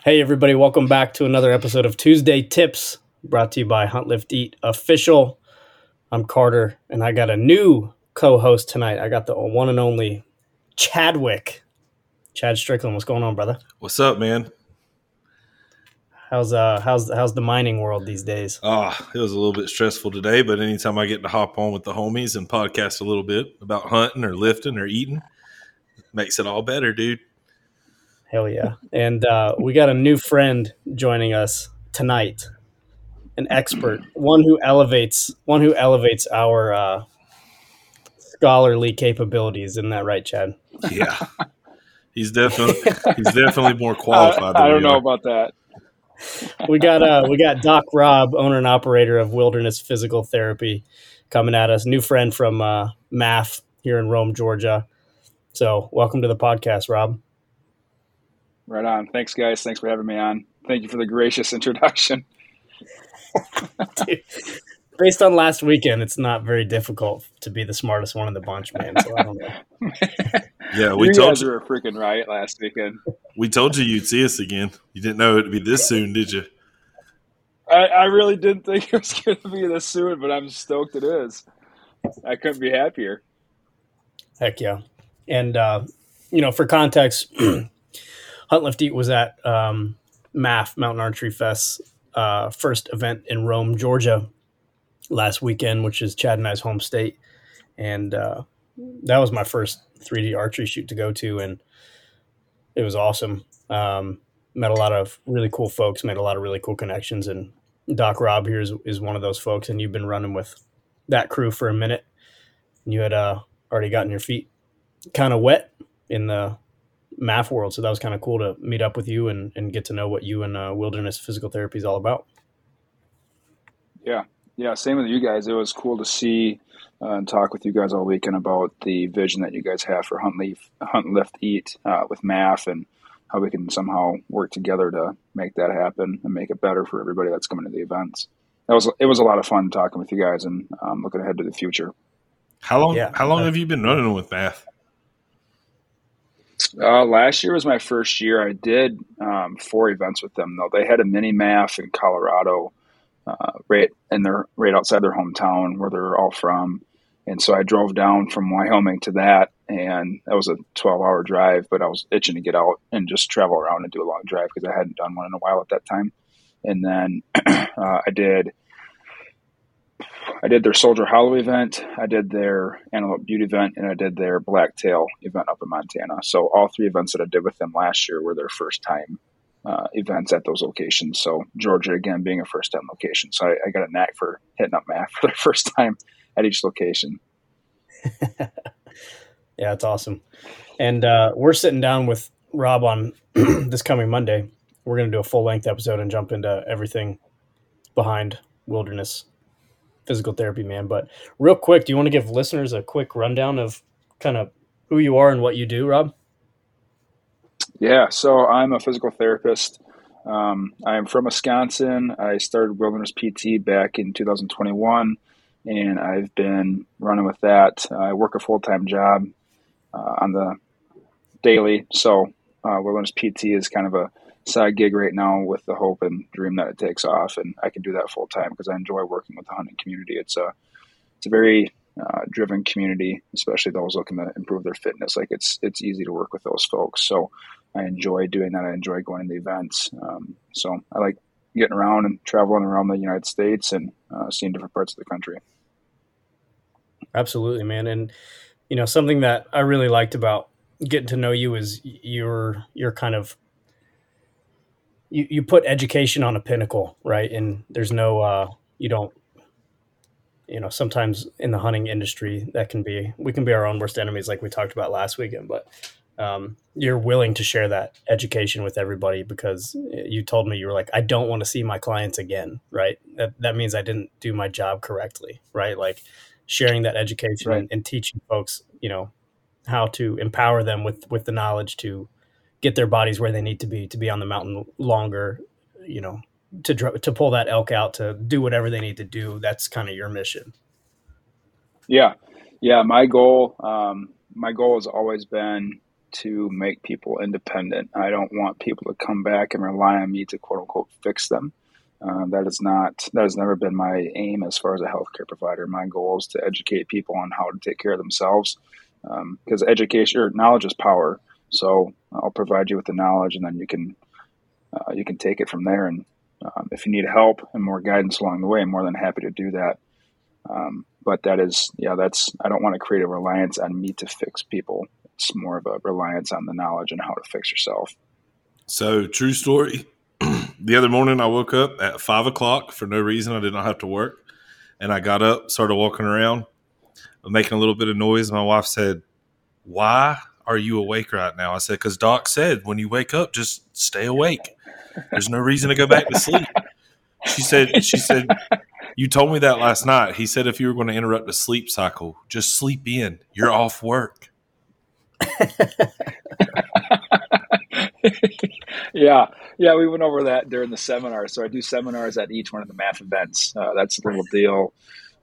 Hey, everybody, welcome back to another episode of Tuesday Tips brought to you by Hunt Lift Eat Official. I'm Carter, and I got a new co host tonight. I got the one and only Chadwick. Chad Strickland, what's going on, brother? What's up, man? How's uh how's how's the mining world these days? Ah, oh, it was a little bit stressful today, but anytime I get to hop on with the homies and podcast a little bit about hunting or lifting or eating, makes it all better, dude. Hell yeah. And uh, we got a new friend joining us tonight. An expert, one who elevates one who elevates our uh, scholarly capabilities. Isn't that right, Chad? Yeah. He's definitely he's definitely more qualified. I, I don't know about that. we got uh we got Doc Rob, owner and operator of Wilderness Physical Therapy, coming at us. New friend from uh, MAF here in Rome, Georgia. So welcome to the podcast, Rob. Right on. Thanks, guys. Thanks for having me on. Thank you for the gracious introduction. Dude, based on last weekend, it's not very difficult to be the smartest one in the bunch, man. So I don't know. yeah, we you told guys you were a freaking riot last weekend. we told you you'd see us again. You didn't know it'd be this soon, did you? I, I really didn't think it was going to be this soon, but I'm stoked it is. I couldn't be happier. Heck yeah! And uh, you know, for context, Hunt Lift Eat was at um, MAF Mountain Archery Fest uh, first event in Rome, Georgia, last weekend, which is Chad and I's home state, and uh, that was my first 3D archery shoot to go to, and it was awesome. Um, met a lot of really cool folks, made a lot of really cool connections, and Doc Rob here is, is one of those folks, and you've been running with that crew for a minute. You had uh, already gotten your feet kind of wet in the MAF world. So that was kind of cool to meet up with you and, and get to know what you and uh, wilderness physical therapy is all about. Yeah. Yeah. Same with you guys. It was cool to see uh, and talk with you guys all weekend about the vision that you guys have for Hunt, Leaf, Hunt Lift Eat uh, with MAF and how we can somehow work together to make that happen and make it better for everybody that's coming to the events. That was it was a lot of fun talking with you guys and um, looking ahead to the future. How long? Yeah. How long have you been running with MAF? Uh, last year was my first year. I did um, four events with them though. They had a mini MAF in Colorado, uh, right in their right outside their hometown where they're all from, and so I drove down from Wyoming to that, and that was a twelve-hour drive. But I was itching to get out and just travel around and do a long drive because I hadn't done one in a while at that time. And then uh, I did I did their Soldier Hollow event, I did their Antelope Butte event, and I did their Blacktail event up in Montana. So all three events that I did with them last year were their first time uh, events at those locations. So Georgia again being a first time location. So I, I, got a knack for hitting up MAF for the first time at each location. yeah, it's awesome. And uh, we're sitting down with Rob on this coming Monday. We're going to do a full length episode and jump into everything behind wilderness physical therapy man. But real quick, do you want to give listeners a quick rundown of kind of who you are and what you do, Rob? Yeah, so I'm a physical therapist. Um, I'm from Wisconsin. I started Wilderness PT back in 2021, and I've been running with that. I work a full time job uh, on the daily, so uh, Wilderness PT is kind of a side gig right now with the hope and dream that it takes off, and I can do that full time because I enjoy working with the hunting community. It's a it's a very uh, driven community, especially those looking to improve their fitness. Like it's it's easy to work with those folks. So I enjoy doing that. I enjoy going to the events. Um, so I like getting around and traveling around the United States and uh, seeing different parts of the country. Absolutely, man. And you know something that I really liked about getting to know you is your your kind of you, you put education on a pinnacle, right? And there's no, uh, you don't, you know, sometimes in the hunting industry that can be, we can be our own worst enemies, like we talked about last weekend, but um, you're willing to share that education with everybody because you told me you were like, I don't want to see my clients again, right? That, that means I didn't do my job correctly, right? Like sharing that education right. and, and teaching folks, you know, how to empower them with, with the knowledge to, get their bodies where they need to be to be on the mountain longer, you know, to to pull that elk out to do whatever they need to do. That's kind of your mission. Yeah, yeah. My goal, um, my goal has always been to make people independent. I don't want people to come back and rely on me to quote unquote fix them. Uh, that is not that has never been my aim as far as a healthcare provider. My goal is to educate people on how to take care of themselves because um, education or knowledge is power. So I'll provide you with the knowledge, and then you can uh, you can take it from there. And um, if you need help and more guidance along the way, I'm more than happy to do that. Um, but that is, yeah, that's I don't want to create a reliance on me to fix people. It's more of a reliance on the knowledge and how to fix yourself. So, true story. the other morning, I woke up at five o'clock for no reason. I did not have to work, and I got up, started walking around, making a little bit of noise. My wife said, "Why are you awake right now?" I said, "Because Doc said when you wake up, just stay awake." There's no reason to go back to sleep. She said, she said, you told me that last night. He said if you were going to interrupt a sleep cycle, just sleep in. You're off work. yeah, yeah, we went over that during the seminar. So I do seminars at each one of the MAF events. Uh, that's a little deal,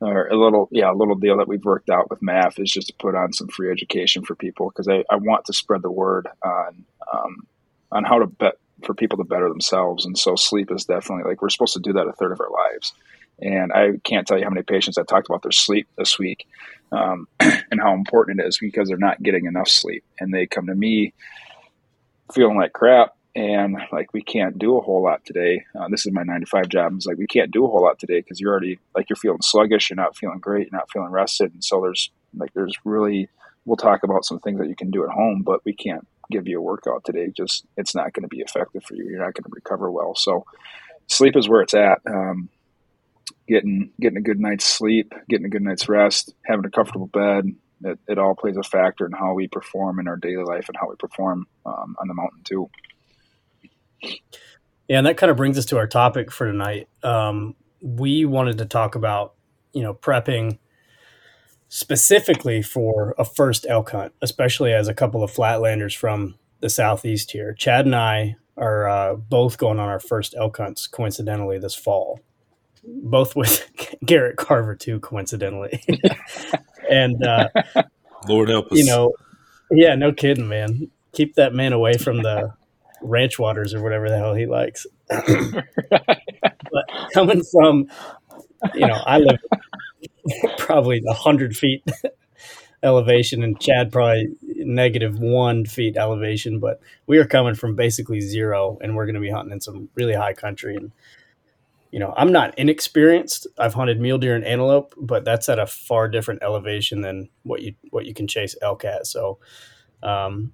or a little, yeah, a little deal that we've worked out with MAF is just to put on some free education for people because I, I want to spread the word on um, on how to bet for people to better themselves. And so sleep is definitely like we're supposed to do that a third of our lives. And I can't tell you how many patients I talked about their sleep this week um, and how important it is because they're not getting enough sleep. And they come to me feeling like crap and like we can't do a whole lot today. Uh, this is my nine to five job. It's like we can't do a whole lot today because you're already like you're feeling sluggish, you're not feeling great, you're not feeling rested, and so there's like there's really we'll talk about some things that you can do at home, but we can't give you a workout today. Just it's not going to be effective for you. You're not going to recover well. So sleep is where it's at. Um, getting getting a good night's sleep, getting a good night's rest, having a comfortable bed. It, it all plays a factor in how we perform in our daily life and how we perform um, on the mountain too. Yeah, and that kind of brings us to our topic for tonight. Um, we wanted to talk about you know prepping specifically for a first elk hunt, especially as a couple of flatlanders from the southeast here. Chad and I are uh, both going on our first elk hunts coincidentally this fall both with Garrett Carver too, coincidentally. and uh, Lord help us. You know, yeah, no kidding, man. Keep that man away from the ranch waters or whatever the hell he likes. but coming from, you know, I live probably a hundred feet elevation, and Chad probably negative one feet elevation. But we are coming from basically zero, and we're going to be hunting in some really high country and you know, I'm not inexperienced. I've hunted mule deer and antelope, but that's at a far different elevation than what you what you can chase elk at. So, um,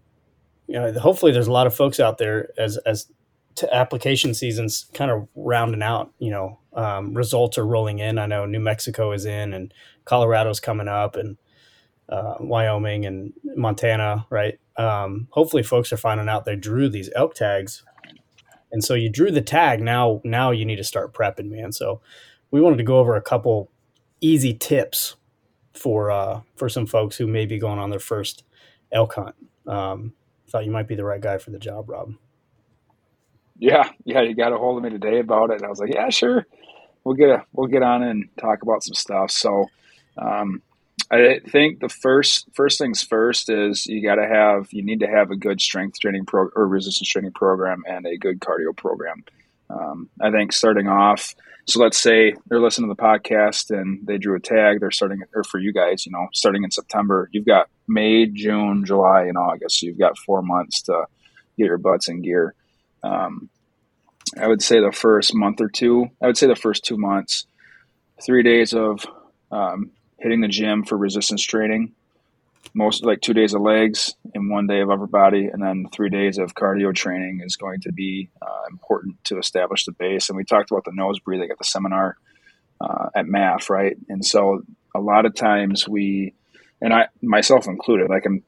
you know, hopefully there's a lot of folks out there as as to application seasons kind of rounding out. You know, um, results are rolling in. I know New Mexico is in, and Colorado's coming up, and uh, Wyoming and Montana, right? Um, hopefully, folks are finding out they drew these elk tags and so you drew the tag. Now, now you need to start prepping, man. So we wanted to go over a couple easy tips for uh, for some folks who may be going on their first elk hunt. Um, thought you might be the right guy for the job, Rob. Yeah, yeah, you got a hold of me today about it, and I was like, yeah, sure, we'll get a, we'll get on and talk about some stuff. So, um, I think the first first things first is you got to have you need to have a good strength training pro or resistance training program and a good cardio program. Um, I think starting off, so let's say they're listening to the podcast and they drew a tag. They're starting, or for you guys, you know, starting in September, you've got May, June, July, and August. So you've got four months to get your butts in gear. Um, I would say the first month or two. I would say the first two months, three days of um, hitting the gym for resistance training, most like two days of legs and one day of upper body, and then three days of cardio training is going to be uh, important to establish the base. And we talked about the nose breathing at the seminar uh, at MAF, right? And so a lot of times we, and I myself included, like I'm.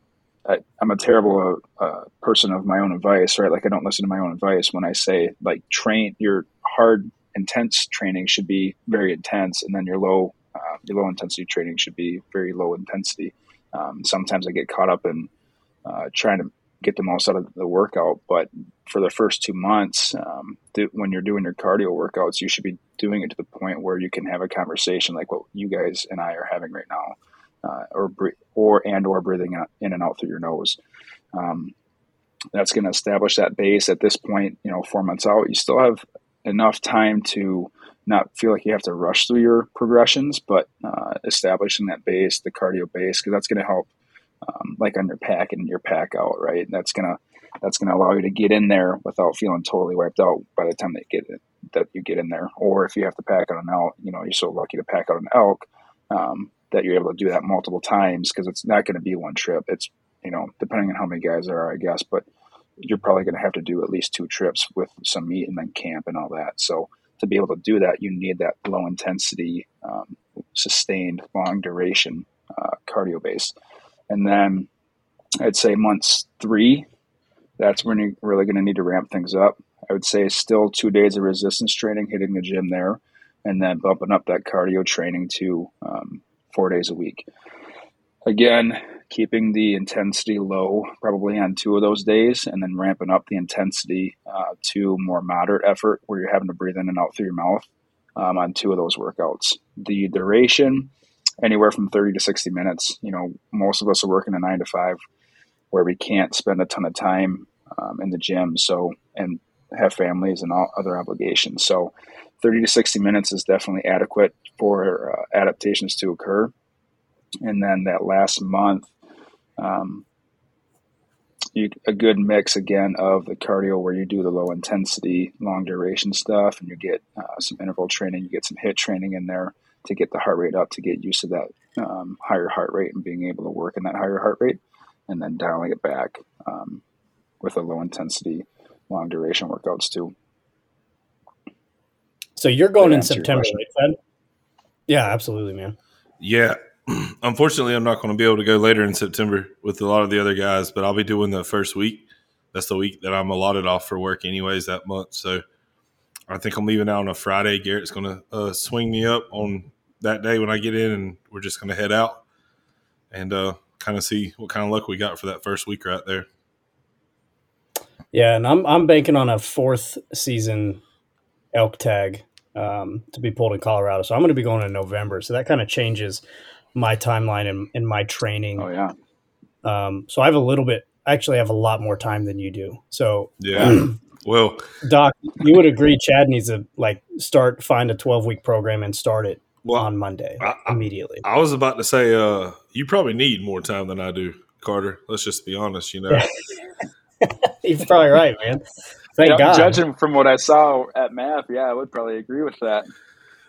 I, am a terrible uh, person of my own advice, right? Like I don't listen to my own advice when I say like train your hard intense training should be very intense, and then your low uh, your low intensity training should be very low intensity. Um, sometimes I get caught up in uh, trying to get the most out of the workout, but for the first two months, um, th- when you're doing your cardio workouts, you should be doing it to the point where you can have a conversation like what you guys and I are having right now, uh, or or and or breathing in and out through your nose. Um, that's going to establish that base at this point, you know, four months out. You still have enough time to not feel like you have to rush through your progressions, but uh, establishing that base, the cardio base, because that's going to help, um, like on your pack and your pack out, right? And That's gonna that's gonna allow you to get in there without feeling totally wiped out by the time they get it, that you get in there. Or if you have to pack out an elk, you know, you're so lucky to pack out an elk um, that you're able to do that multiple times because it's not going to be one trip. It's you know, depending on how many guys there are, I guess, but you're probably going to have to do at least two trips with some meat and then camp and all that. So to be able to do that, you need that low intensity, um, sustained, long duration uh, cardio base. And then I'd say months three, that's when you're really going to need to ramp things up. I would say still two days of resistance training, hitting the gym there, and then bumping up that cardio training to um, four days a week. Again, keeping the intensity low probably on two of those days and then ramping up the intensity uh, to more moderate effort where you're having to breathe in and out through your mouth um, on two of those workouts. The duration anywhere from 30 to 60 minutes. You know most of us are working a nine to five where we can't spend a ton of time um, in the gym so and have families and all other obligations. So 30 to 60 minutes is definitely adequate for uh, adaptations to occur. And then that last month um, you, a good mix again of the cardio where you do the low intensity, long duration stuff, and you get uh, some interval training, you get some HIIT training in there to get the heart rate up to get used to that um, higher heart rate and being able to work in that higher heart rate, and then dialing it back um, with a low intensity, long duration workouts too. So you're going in September, right, Fed? Yeah, absolutely, man. Yeah, unfortunately, I'm not going to be able to go later in September with a lot of the other guys, but I'll be doing the first week. That's the week that I'm allotted off for work, anyways, that month. So I think I'm leaving out on a Friday. Garrett's going to uh, swing me up on that day when I get in, and we're just going to head out and uh, kind of see what kind of luck we got for that first week right there. Yeah, and I'm I'm banking on a fourth season elk tag um, to be pulled in Colorado. So I'm going to be going in November. So that kind of changes my timeline and, and my training. Oh yeah. Um, so I have a little bit. Actually, I actually have a lot more time than you do. So yeah. well, Doc, you would agree Chad needs to like start find a 12 week program and start it well, on Monday I, immediately. I was about to say, uh, you probably need more time than I do, Carter. Let's just be honest. You know. You're probably right, man. Thank yeah, God. Judging from what I saw at MAF, yeah, I would probably agree with that.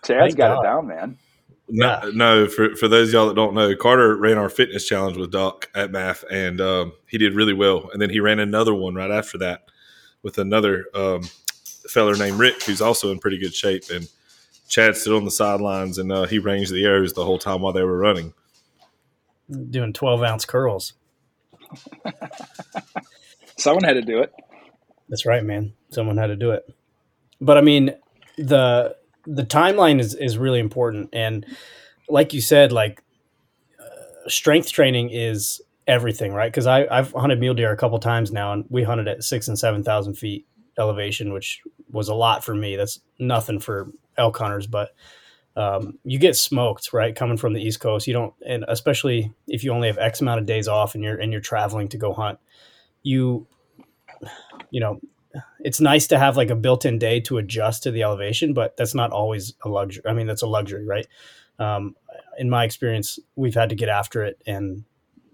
Chad's Thank got God. it down, man. No, yeah. no. For for those y'all that don't know, Carter ran our fitness challenge with Doc at MAF, and um, he did really well. And then he ran another one right after that with another um, feller named Rick, who's also in pretty good shape. And Chad stood on the sidelines, and uh, he ranged the arrows the whole time while they were running, doing twelve ounce curls. Someone had to do it. That's right, man. Someone had to do it. But I mean, the the timeline is is really important, and like you said, like uh, strength training is everything, right? Because I I've hunted mule deer a couple times now, and we hunted at six and seven thousand feet elevation, which was a lot for me. That's nothing for elk hunters, but um, you get smoked, right? Coming from the East Coast, you don't, and especially if you only have X amount of days off and you're and you're traveling to go hunt, you, you know, it's nice to have like a built-in day to adjust to the elevation, but that's not always a luxury. I mean, that's a luxury, right? Um, in my experience, we've had to get after it and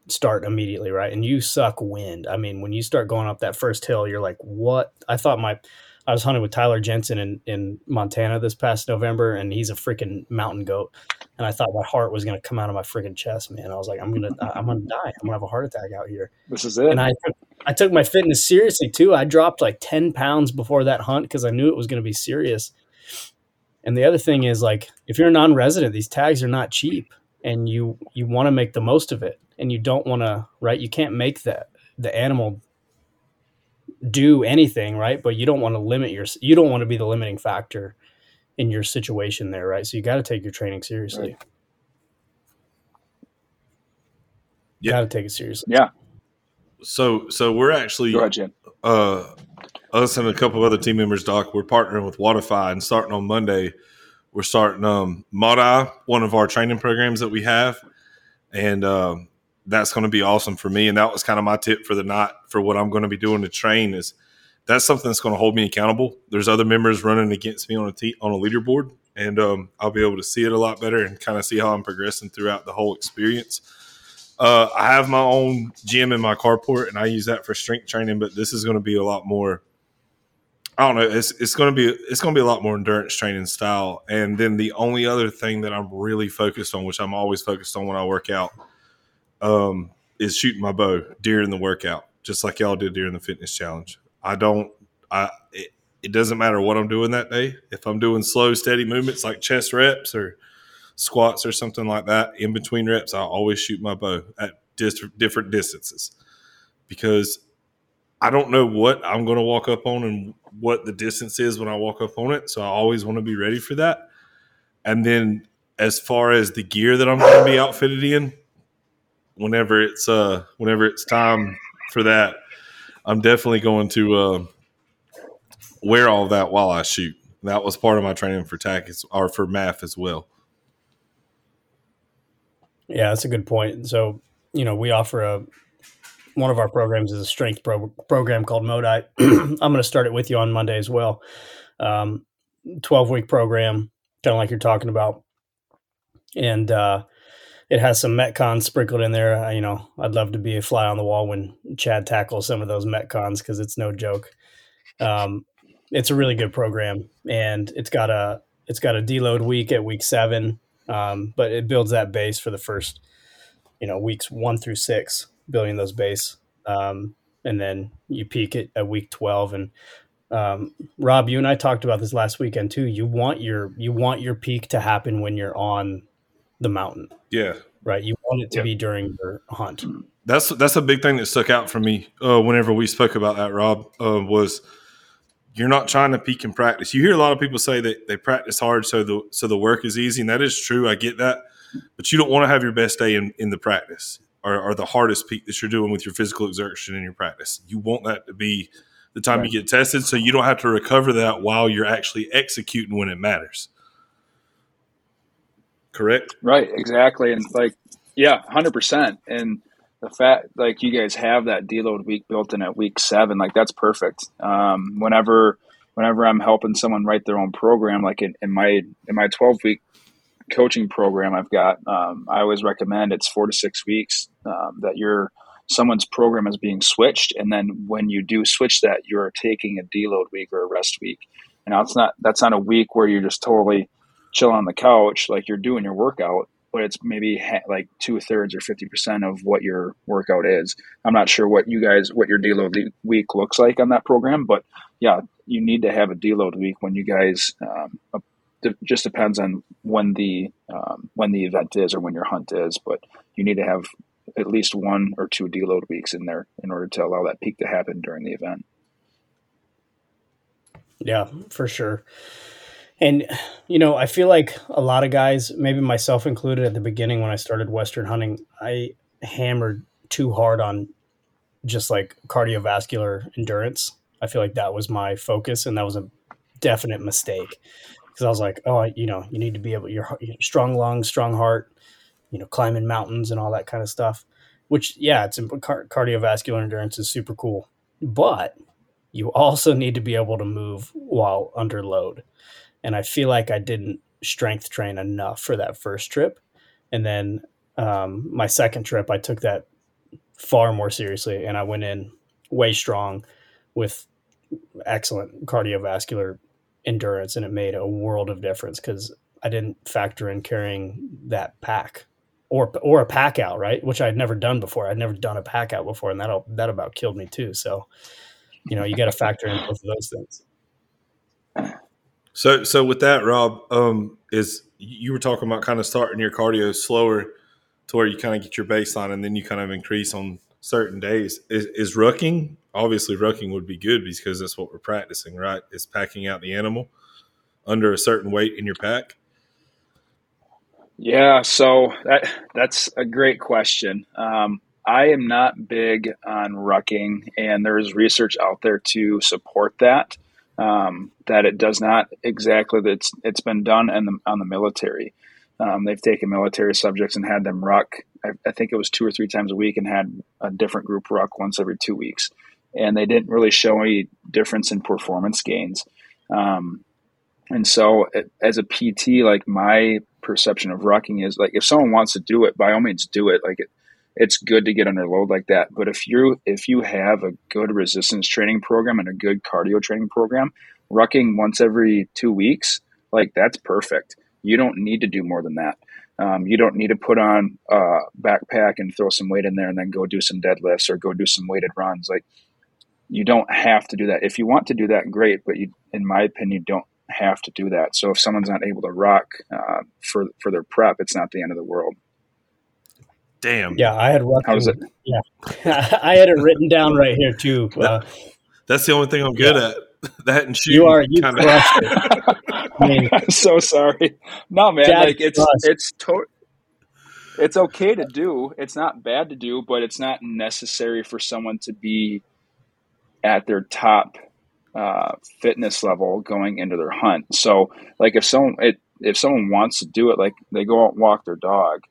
start immediately, right? And you suck wind. I mean, when you start going up that first hill, you're like, what? I thought my I was hunting with Tyler Jensen in, in Montana this past November, and he's a freaking mountain goat. And I thought my heart was going to come out of my freaking chest, man. I was like, I'm gonna, I'm gonna die. I'm gonna have a heart attack out here. This is it. And I, I took my fitness seriously too. I dropped like ten pounds before that hunt because I knew it was going to be serious. And the other thing is, like, if you're a non-resident, these tags are not cheap, and you you want to make the most of it, and you don't want to, right? You can't make that the animal do anything, right? But you don't want to limit your you don't want to be the limiting factor in your situation there, right? So you got to take your training seriously. Right. Yeah. Got to take it seriously. Yeah. So so we're actually ahead, uh us and a couple of other team members, Doc, we're partnering with Waterfy and starting on Monday, we're starting um Modi, one of our training programs that we have. And um that's going to be awesome for me. And that was kind of my tip for the night for what I'm going to be doing to train is that's something that's going to hold me accountable. There's other members running against me on a t- on a leaderboard, and um, I'll be able to see it a lot better and kind of see how I'm progressing throughout the whole experience. Uh, I have my own gym in my carport, and I use that for strength training. But this is going to be a lot more. I don't know. It's it's going to be it's going to be a lot more endurance training style. And then the only other thing that I'm really focused on, which I'm always focused on when I work out, um, is shooting my bow during the workout, just like y'all did during the fitness challenge. I don't. I it, it doesn't matter what I'm doing that day. If I'm doing slow, steady movements like chest reps or squats or something like that, in between reps, I always shoot my bow at dis- different distances because I don't know what I'm going to walk up on and what the distance is when I walk up on it. So I always want to be ready for that. And then as far as the gear that I'm going to be outfitted in, whenever it's uh whenever it's time for that, I'm definitely going to uh, wear all that while I shoot. That was part of my training for TAC or for MAF as well. Yeah, that's a good point. So, you know, we offer a one of our programs is a strength pro- program called Modi. I'm going to start it with you on Monday as well. Um, 12 week program, kind of like you're talking about. And uh, it has some metcons sprinkled in there. You know, I'd love to be a fly on the wall when Chad tackles some of those metcons because it's no joke. Um, it's a really good program, and it's got a it's got a deload week at week seven, um, but it builds that base for the first, you know, weeks one through six, building those base, um, and then you peak it at week twelve. And um, Rob, you and I talked about this last weekend too. You want your you want your peak to happen when you're on the mountain. Yeah. Right. You want it to be during your hunt. That's that's a big thing that stuck out for me uh, whenever we spoke about that, Rob, uh, was you're not trying to peak in practice. You hear a lot of people say that they practice hard so the so the work is easy, and that is true. I get that. But you don't want to have your best day in, in the practice or, or the hardest peak that you're doing with your physical exertion in your practice. You want that to be the time right. you get tested so you don't have to recover that while you're actually executing when it matters correct? Right, exactly. And like, yeah, 100%. And the fact, like, you guys have that deload week built in at week seven, like, that's perfect. Um, whenever, whenever I'm helping someone write their own program, like in, in my, in my 12 week coaching program I've got, um, I always recommend it's four to six weeks um, that your someone's program is being switched. And then when you do switch that, you're taking a deload week or a rest week. And now it's not, that's not a week where you're just totally chill on the couch like you're doing your workout but it's maybe ha- like two thirds or 50% of what your workout is. I'm not sure what you guys, what your deload week looks like on that program, but yeah, you need to have a deload week when you guys, um, it just depends on when the, um, when the event is or when your hunt is, but you need to have at least one or two deload weeks in there in order to allow that peak to happen during the event. Yeah, for sure. And you know, I feel like a lot of guys, maybe myself included, at the beginning when I started Western hunting, I hammered too hard on just like cardiovascular endurance. I feel like that was my focus, and that was a definite mistake because I was like, oh, you know, you need to be able your strong lungs, strong heart, you know, climbing mountains and all that kind of stuff. Which, yeah, it's cardiovascular endurance is super cool, but you also need to be able to move while under load and I feel like I didn't strength train enough for that first trip. And then um, my second trip, I took that far more seriously, and I went in way strong with excellent cardiovascular endurance, and it made a world of difference because I didn't factor in carrying that pack or or a pack out, right? Which I'd never done before. I'd never done a pack out before, and that that about killed me too. So, you know, you got to factor in both of those things. So, so with that, Rob, um, is you were talking about kind of starting your cardio slower to where you kind of get your baseline and then you kind of increase on certain days. Is, is rucking obviously rucking would be good because that's what we're practicing, right? Is packing out the animal under a certain weight in your pack. Yeah, so that that's a great question. Um, I am not big on rucking, and there's research out there to support that um, that it does not exactly. It's it's been done on the on the military, Um, they've taken military subjects and had them ruck. I, I, think it was two or three times a week, and had a different group ruck once every two weeks. And they didn't really show any difference in performance gains. Um, and so, as a PT, like my perception of rucking is like if someone wants to do it, by all means, do it. Like it, it's good to get under load like that. But if you if you have a good resistance training program and a good cardio training program, rucking once every two weeks, like that's perfect. You don't need to do more than that. Um, you don't need to put on a backpack and throw some weight in there and then go do some deadlifts or go do some weighted runs. Like you don't have to do that. If you want to do that, great. But you, in my opinion, don't have to do that. So if someone's not able to ruck uh, for for their prep, it's not the end of the world. Damn. Yeah, I had rucking. How was it? Yeah, I had it written down right here too. Uh, That's the only thing I'm good yeah. at. that and shooting. You are you kind of. I mean, I'm so sorry. No, man. like it's crushed. it's to- It's okay to do. It's not bad to do, but it's not necessary for someone to be at their top uh, fitness level going into their hunt. So, like if someone it, if someone wants to do it, like they go out and walk their dog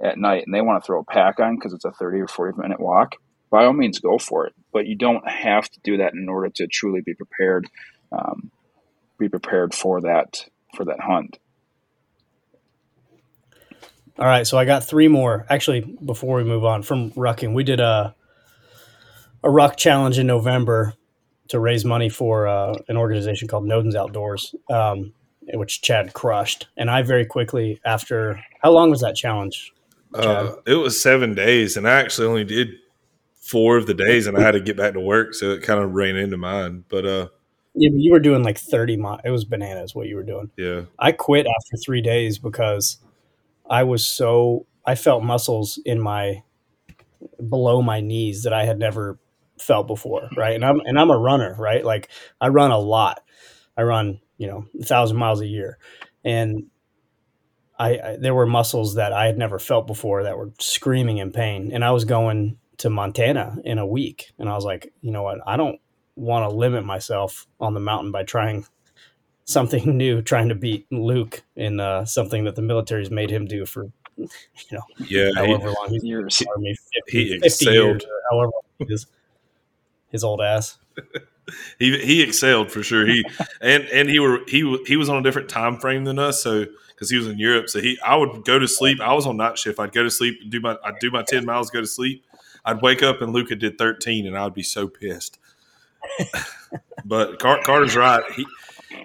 at night and they want to throw a pack on because it's a thirty or forty minute walk, by all means go for it. But you don't have to do that in order to truly be prepared. Um, be prepared for that for that hunt. All right, so I got three more. Actually, before we move on from rucking, we did a a ruck challenge in November to raise money for uh, an organization called Nodens Outdoors, um, which Chad crushed. And I very quickly after how long was that challenge? Uh, it was seven days, and I actually only did four of the days, and I had to get back to work, so it kind of ran into mine. But uh, yeah, but you were doing like thirty miles. It was bananas what you were doing. Yeah, I quit after three days because I was so I felt muscles in my below my knees that I had never felt before, right? And I'm and I'm a runner, right? Like I run a lot. I run, you know, a thousand miles a year, and I, I, there were muscles that I had never felt before that were screaming in pain, and I was going to Montana in a week, and I was like, you know what, I don't want to limit myself on the mountain by trying something new, trying to beat Luke in uh, something that the military's made him do for you know, yeah, however he, long he's years, army, 50, he excelled. Years, however long his, his old ass. he he excelled for sure. He and and he were he he was on a different time frame than us, so because he was in Europe. So he I would go to sleep. I was on night shift. I'd go to sleep, and do my I'd do my ten miles, go to sleep. I'd wake up and Luca did thirteen, and I'd be so pissed. but Car- Carter's right. He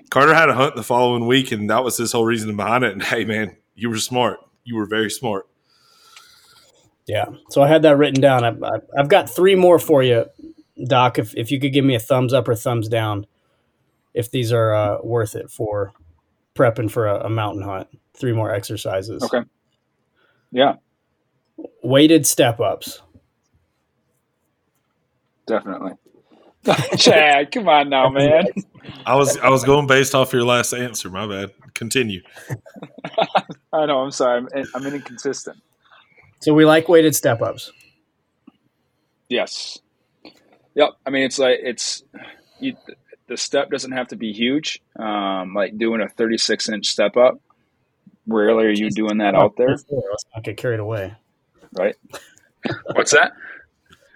Carter had a hunt the following week, and that was his whole reason behind it. And hey, man, you were smart. You were very smart. Yeah. So I had that written down. I've, I've got three more for you, Doc. If if you could give me a thumbs up or thumbs down, if these are uh, worth it for prepping for a, a mountain hunt. Three more exercises. Okay. Yeah. Weighted step ups. Definitely. Chad, come on now, man. I was I was going based off your last answer. My bad. Continue. I know. I'm sorry. I'm, I'm inconsistent. So we like weighted step ups. Yes. Yep. I mean, it's like it's you, the step doesn't have to be huge. Um, like doing a 36 inch step up. Rarely are you doing that out there. Let's not get carried away. Right. What's that?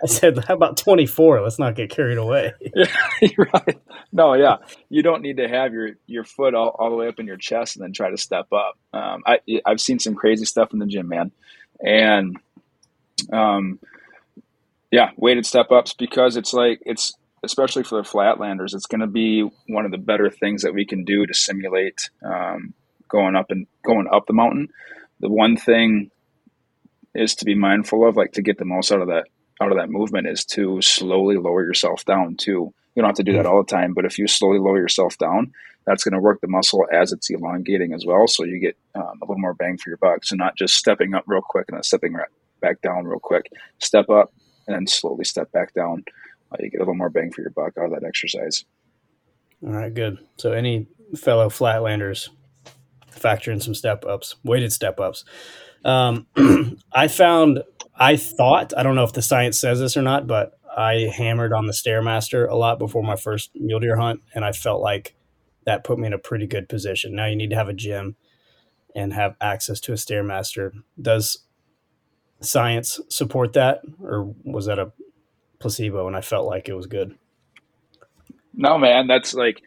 I said, how about 24? Let's not get carried away. yeah, right. No, yeah. You don't need to have your, your foot all, all the way up in your chest and then try to step up. Um, I, I've seen some crazy stuff in the gym, man. And, um, yeah, weighted step ups because it's like, it's, especially for the flatlanders, it's going to be one of the better things that we can do to simulate um, going up and going up the mountain. The one thing is to be mindful of, like to get the most out of that out of that movement, is to slowly lower yourself down. Too, you don't have to do that all the time, but if you slowly lower yourself down, that's going to work the muscle as it's elongating as well. So you get um, a little more bang for your buck. So not just stepping up real quick and then stepping back down real quick. Step up and then slowly step back down uh, you get a little more bang for your buck out of that exercise. All right, good. So any fellow flatlanders factor in some step ups, weighted step ups. Um, I found, I thought, I don't know if the science says this or not, but I hammered on the Stairmaster a lot before my first mule deer hunt, and I felt like that put me in a pretty good position. Now you need to have a gym and have access to a stairmaster. Does science support that, or was that a placebo? And I felt like it was good. No, man, that's like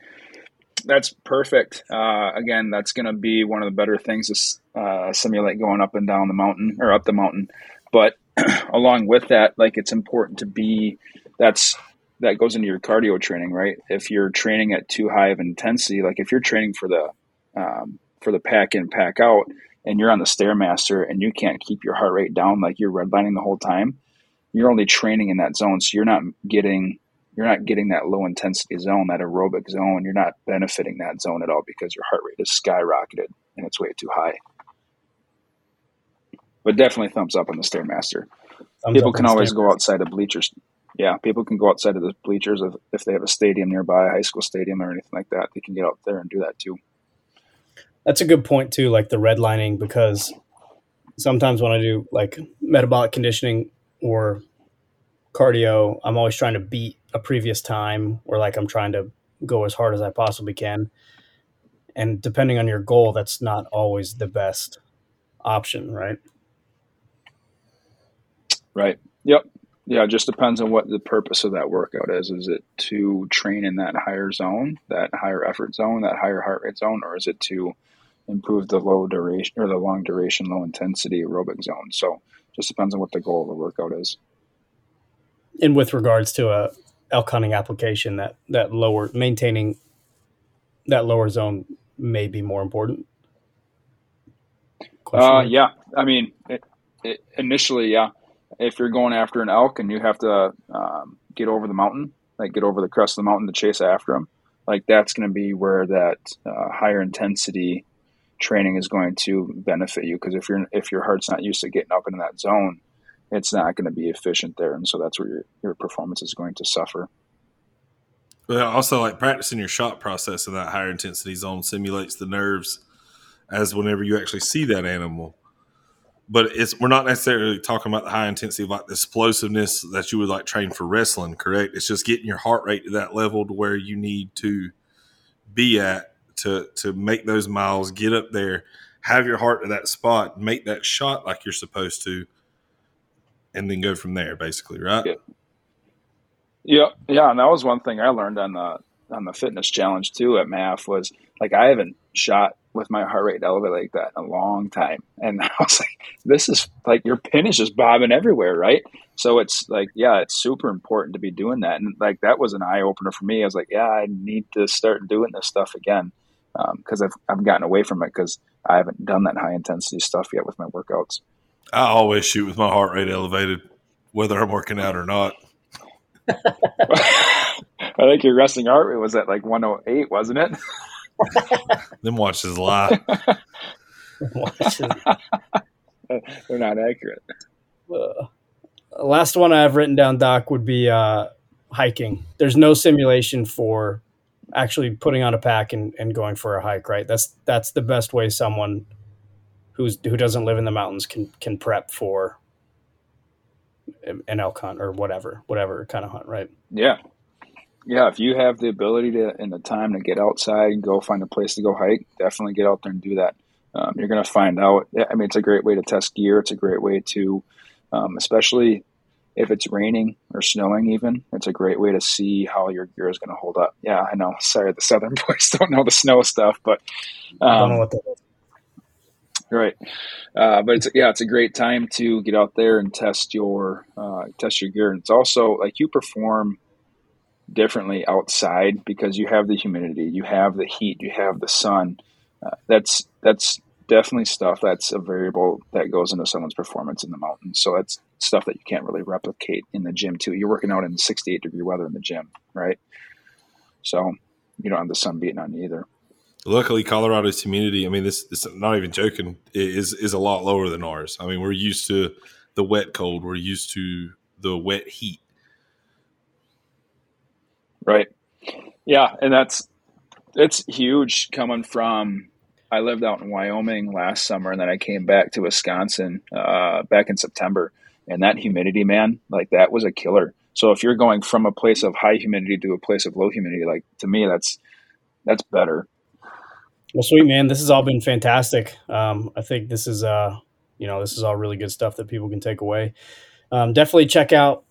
that's perfect. Uh, again, that's going to be one of the better things to uh, simulate going up and down the mountain or up the mountain. But along with that, like it's important to be that's that goes into your cardio training, right? If you're training at too high of intensity, like if you're training for the um, for the pack in pack out, and you're on the stairmaster and you can't keep your heart rate down, like you're redlining the whole time, you're only training in that zone, so you're not getting you're not getting that low intensity zone, that aerobic zone. You're not benefiting that zone at all because your heart rate is skyrocketed and it's way too high. But definitely thumbs up on the Stairmaster. Thumbs people can always go outside the bleachers. Yeah, people can go outside of the bleachers if, if they have a stadium nearby, a high school stadium or anything like that. They can get out there and do that too. That's a good point too, like the redlining, because sometimes when I do like metabolic conditioning or cardio, I'm always trying to beat a previous time or like I'm trying to go as hard as I possibly can. And depending on your goal, that's not always the best option, right? Right. Yep. Yeah, it just depends on what the purpose of that workout is. Is it to train in that higher zone, that higher effort zone, that higher heart rate zone, or is it to improve the low duration or the long duration, low intensity aerobic zone? So just depends on what the goal of the workout is. And with regards to a elk hunting application that that lower maintaining that lower zone may be more important? Uh, yeah. I mean it, it, initially yeah. If you're going after an elk and you have to um, get over the mountain like get over the crest of the mountain to chase after them like that's going to be where that uh, higher intensity training is going to benefit you. Because if you're if your heart's not used to getting up into that zone it's not going to be efficient there, and so that's where your your performance is going to suffer. Well, also like practicing your shot process in that higher intensity zone simulates the nerves as whenever you actually see that animal. But it's we're not necessarily talking about the high intensity like the explosiveness that you would like train for wrestling, correct? It's just getting your heart rate to that level to where you need to be at to to make those miles, get up there, have your heart to that spot, make that shot like you're supposed to and then go from there, basically, right? Yeah. yeah, yeah, and that was one thing I learned on the on the fitness challenge too at MAF was like I haven't shot with my heart rate elevated like that in a long time, and I was like, this is like your pin is just bobbing everywhere, right? So it's like, yeah, it's super important to be doing that, and like that was an eye opener for me. I was like, yeah, I need to start doing this stuff again because um, I've I've gotten away from it because I haven't done that high intensity stuff yet with my workouts. I always shoot with my heart rate elevated, whether I'm working out or not. I think your resting heart rate was at like 108, wasn't it? Them watches lie. They're not accurate. Uh, last one I have written down, Doc, would be uh, hiking. There's no simulation for actually putting on a pack and, and going for a hike, right? That's that's the best way someone – who's who doesn't live in the mountains can can prep for an elk hunt or whatever whatever kind of hunt right? Yeah. Yeah if you have the ability to and the time to get outside and go find a place to go hike definitely get out there and do that. Um, you're going to find out i mean it's a great way to test gear. It's a great way to um, especially if it's raining or snowing even it's a great way to see how your gear is going to hold up. Yeah i know. Sorry the southern boys don't know the snow stuff but um, I don't know um, what that is right. Uh, but it's yeah, it's a great time to get out there and test your uh, test your gear. And it's also like you perform differently outside because you have the humidity, you have the heat, you have the sun. Uh, that's that's definitely stuff that's a variable that goes into someone's performance in the mountains. So that's stuff that you can't really replicate in the gym too. You're working out in 68 degree weather in the gym, right? So you don't have the sun beating on you either. Luckily, Colorado's humidity, I mean, this, this not even joking, is is a lot lower than ours. I mean, we're used to the wet cold, we're used to the wet heat. Right. Yeah, and that's it's huge coming from I lived out in Wyoming last summer and then I came back to Wisconsin uh, back in September and that humidity man like that was a killer. So if you're going from a place of high humidity to a place of low humidity like to me that's that's better Well, sweet man, this has all been fantastic. Um, I think this is, uh, you know, this is all really good stuff that people can take away. Um, definitely check out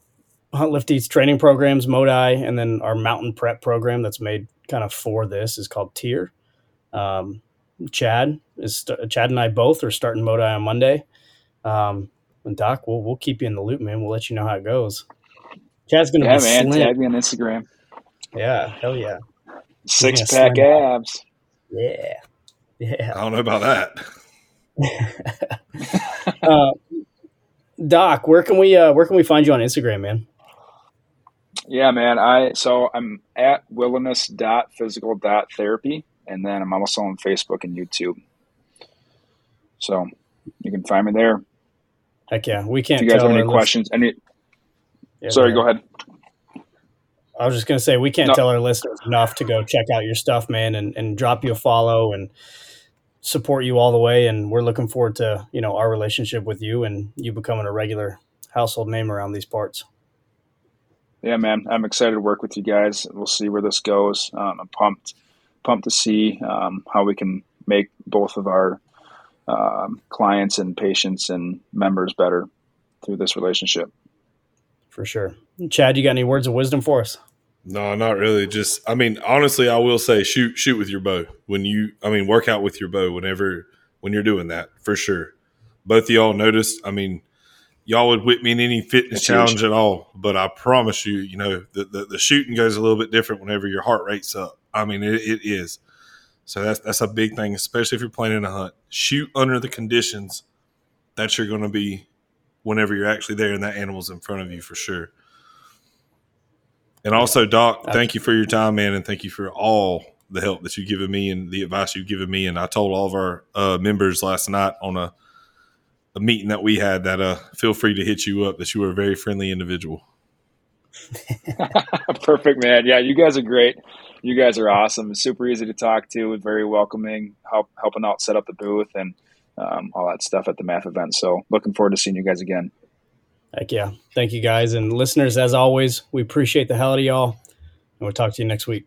Hunt Lift Eats training programs, Modi, and then our mountain prep program that's made kind of for this is called Tyr. Um, Chad is Chad and I both are starting Modi on Monday. Um, and Doc, we'll we'll keep you in the loop, man. We'll let you know how it goes. Chad's gonna yeah, be man. slim. Tag me on Instagram. Yeah, hell yeah. Six pack abs. Yeah. Yeah. I don't know about that. uh, Doc, where can we uh, where can we find you on Instagram, man? Yeah, man. I so I'm at wilderness dot physical dot therapy, and then I'm also on Facebook and YouTube. So you can find me there. Heck yeah, we can't. If you guys tell have any our lis- questions, any Yeah, sorry, go ahead. I was just gonna say we can't No. tell our listeners enough to go check out your stuff, man, and, and drop you a follow and support you all the way. And we're looking forward to you know our relationship with you and you becoming a regular household name around these parts. Yeah, man. I'm excited to work with you guys. We'll see where this goes. Um, I'm pumped, pumped to see um, how we can make both of our um, clients and patients and members better through this relationship. For sure. Chad, you got any words of wisdom for us? No, not really. Just, I mean, honestly, I will say shoot, shoot with your bow when you, I mean, work out with your bow whenever, when you're doing that for sure. Both of y'all noticed, I mean, y'all would whip me in any fitness challenge at all, but I promise you, you know, the, the, the shooting goes a little bit different whenever your heart rate's up. I mean, it, it is. So that's, that's a big thing, especially if you're planning a hunt. Shoot under the conditions that you're going to be whenever you're actually there and that animal's in front of you for sure. And also, Doc, thank you for your time, man, and thank you for all the help that you've given me and the advice you've given me. And I told all of our uh, members last night on a, a meeting that we had that uh, feel free to hit you up that you were a very friendly individual. Perfect, man. Yeah, you guys are great. You guys are awesome. Super easy to talk to. Very welcoming. Help helping out set up the booth and um, all that stuff at the MAF event. So looking forward to seeing you guys again. Heck yeah. Thank you guys. And listeners, as always, we appreciate the hell out of y'all. And we'll talk to you next week.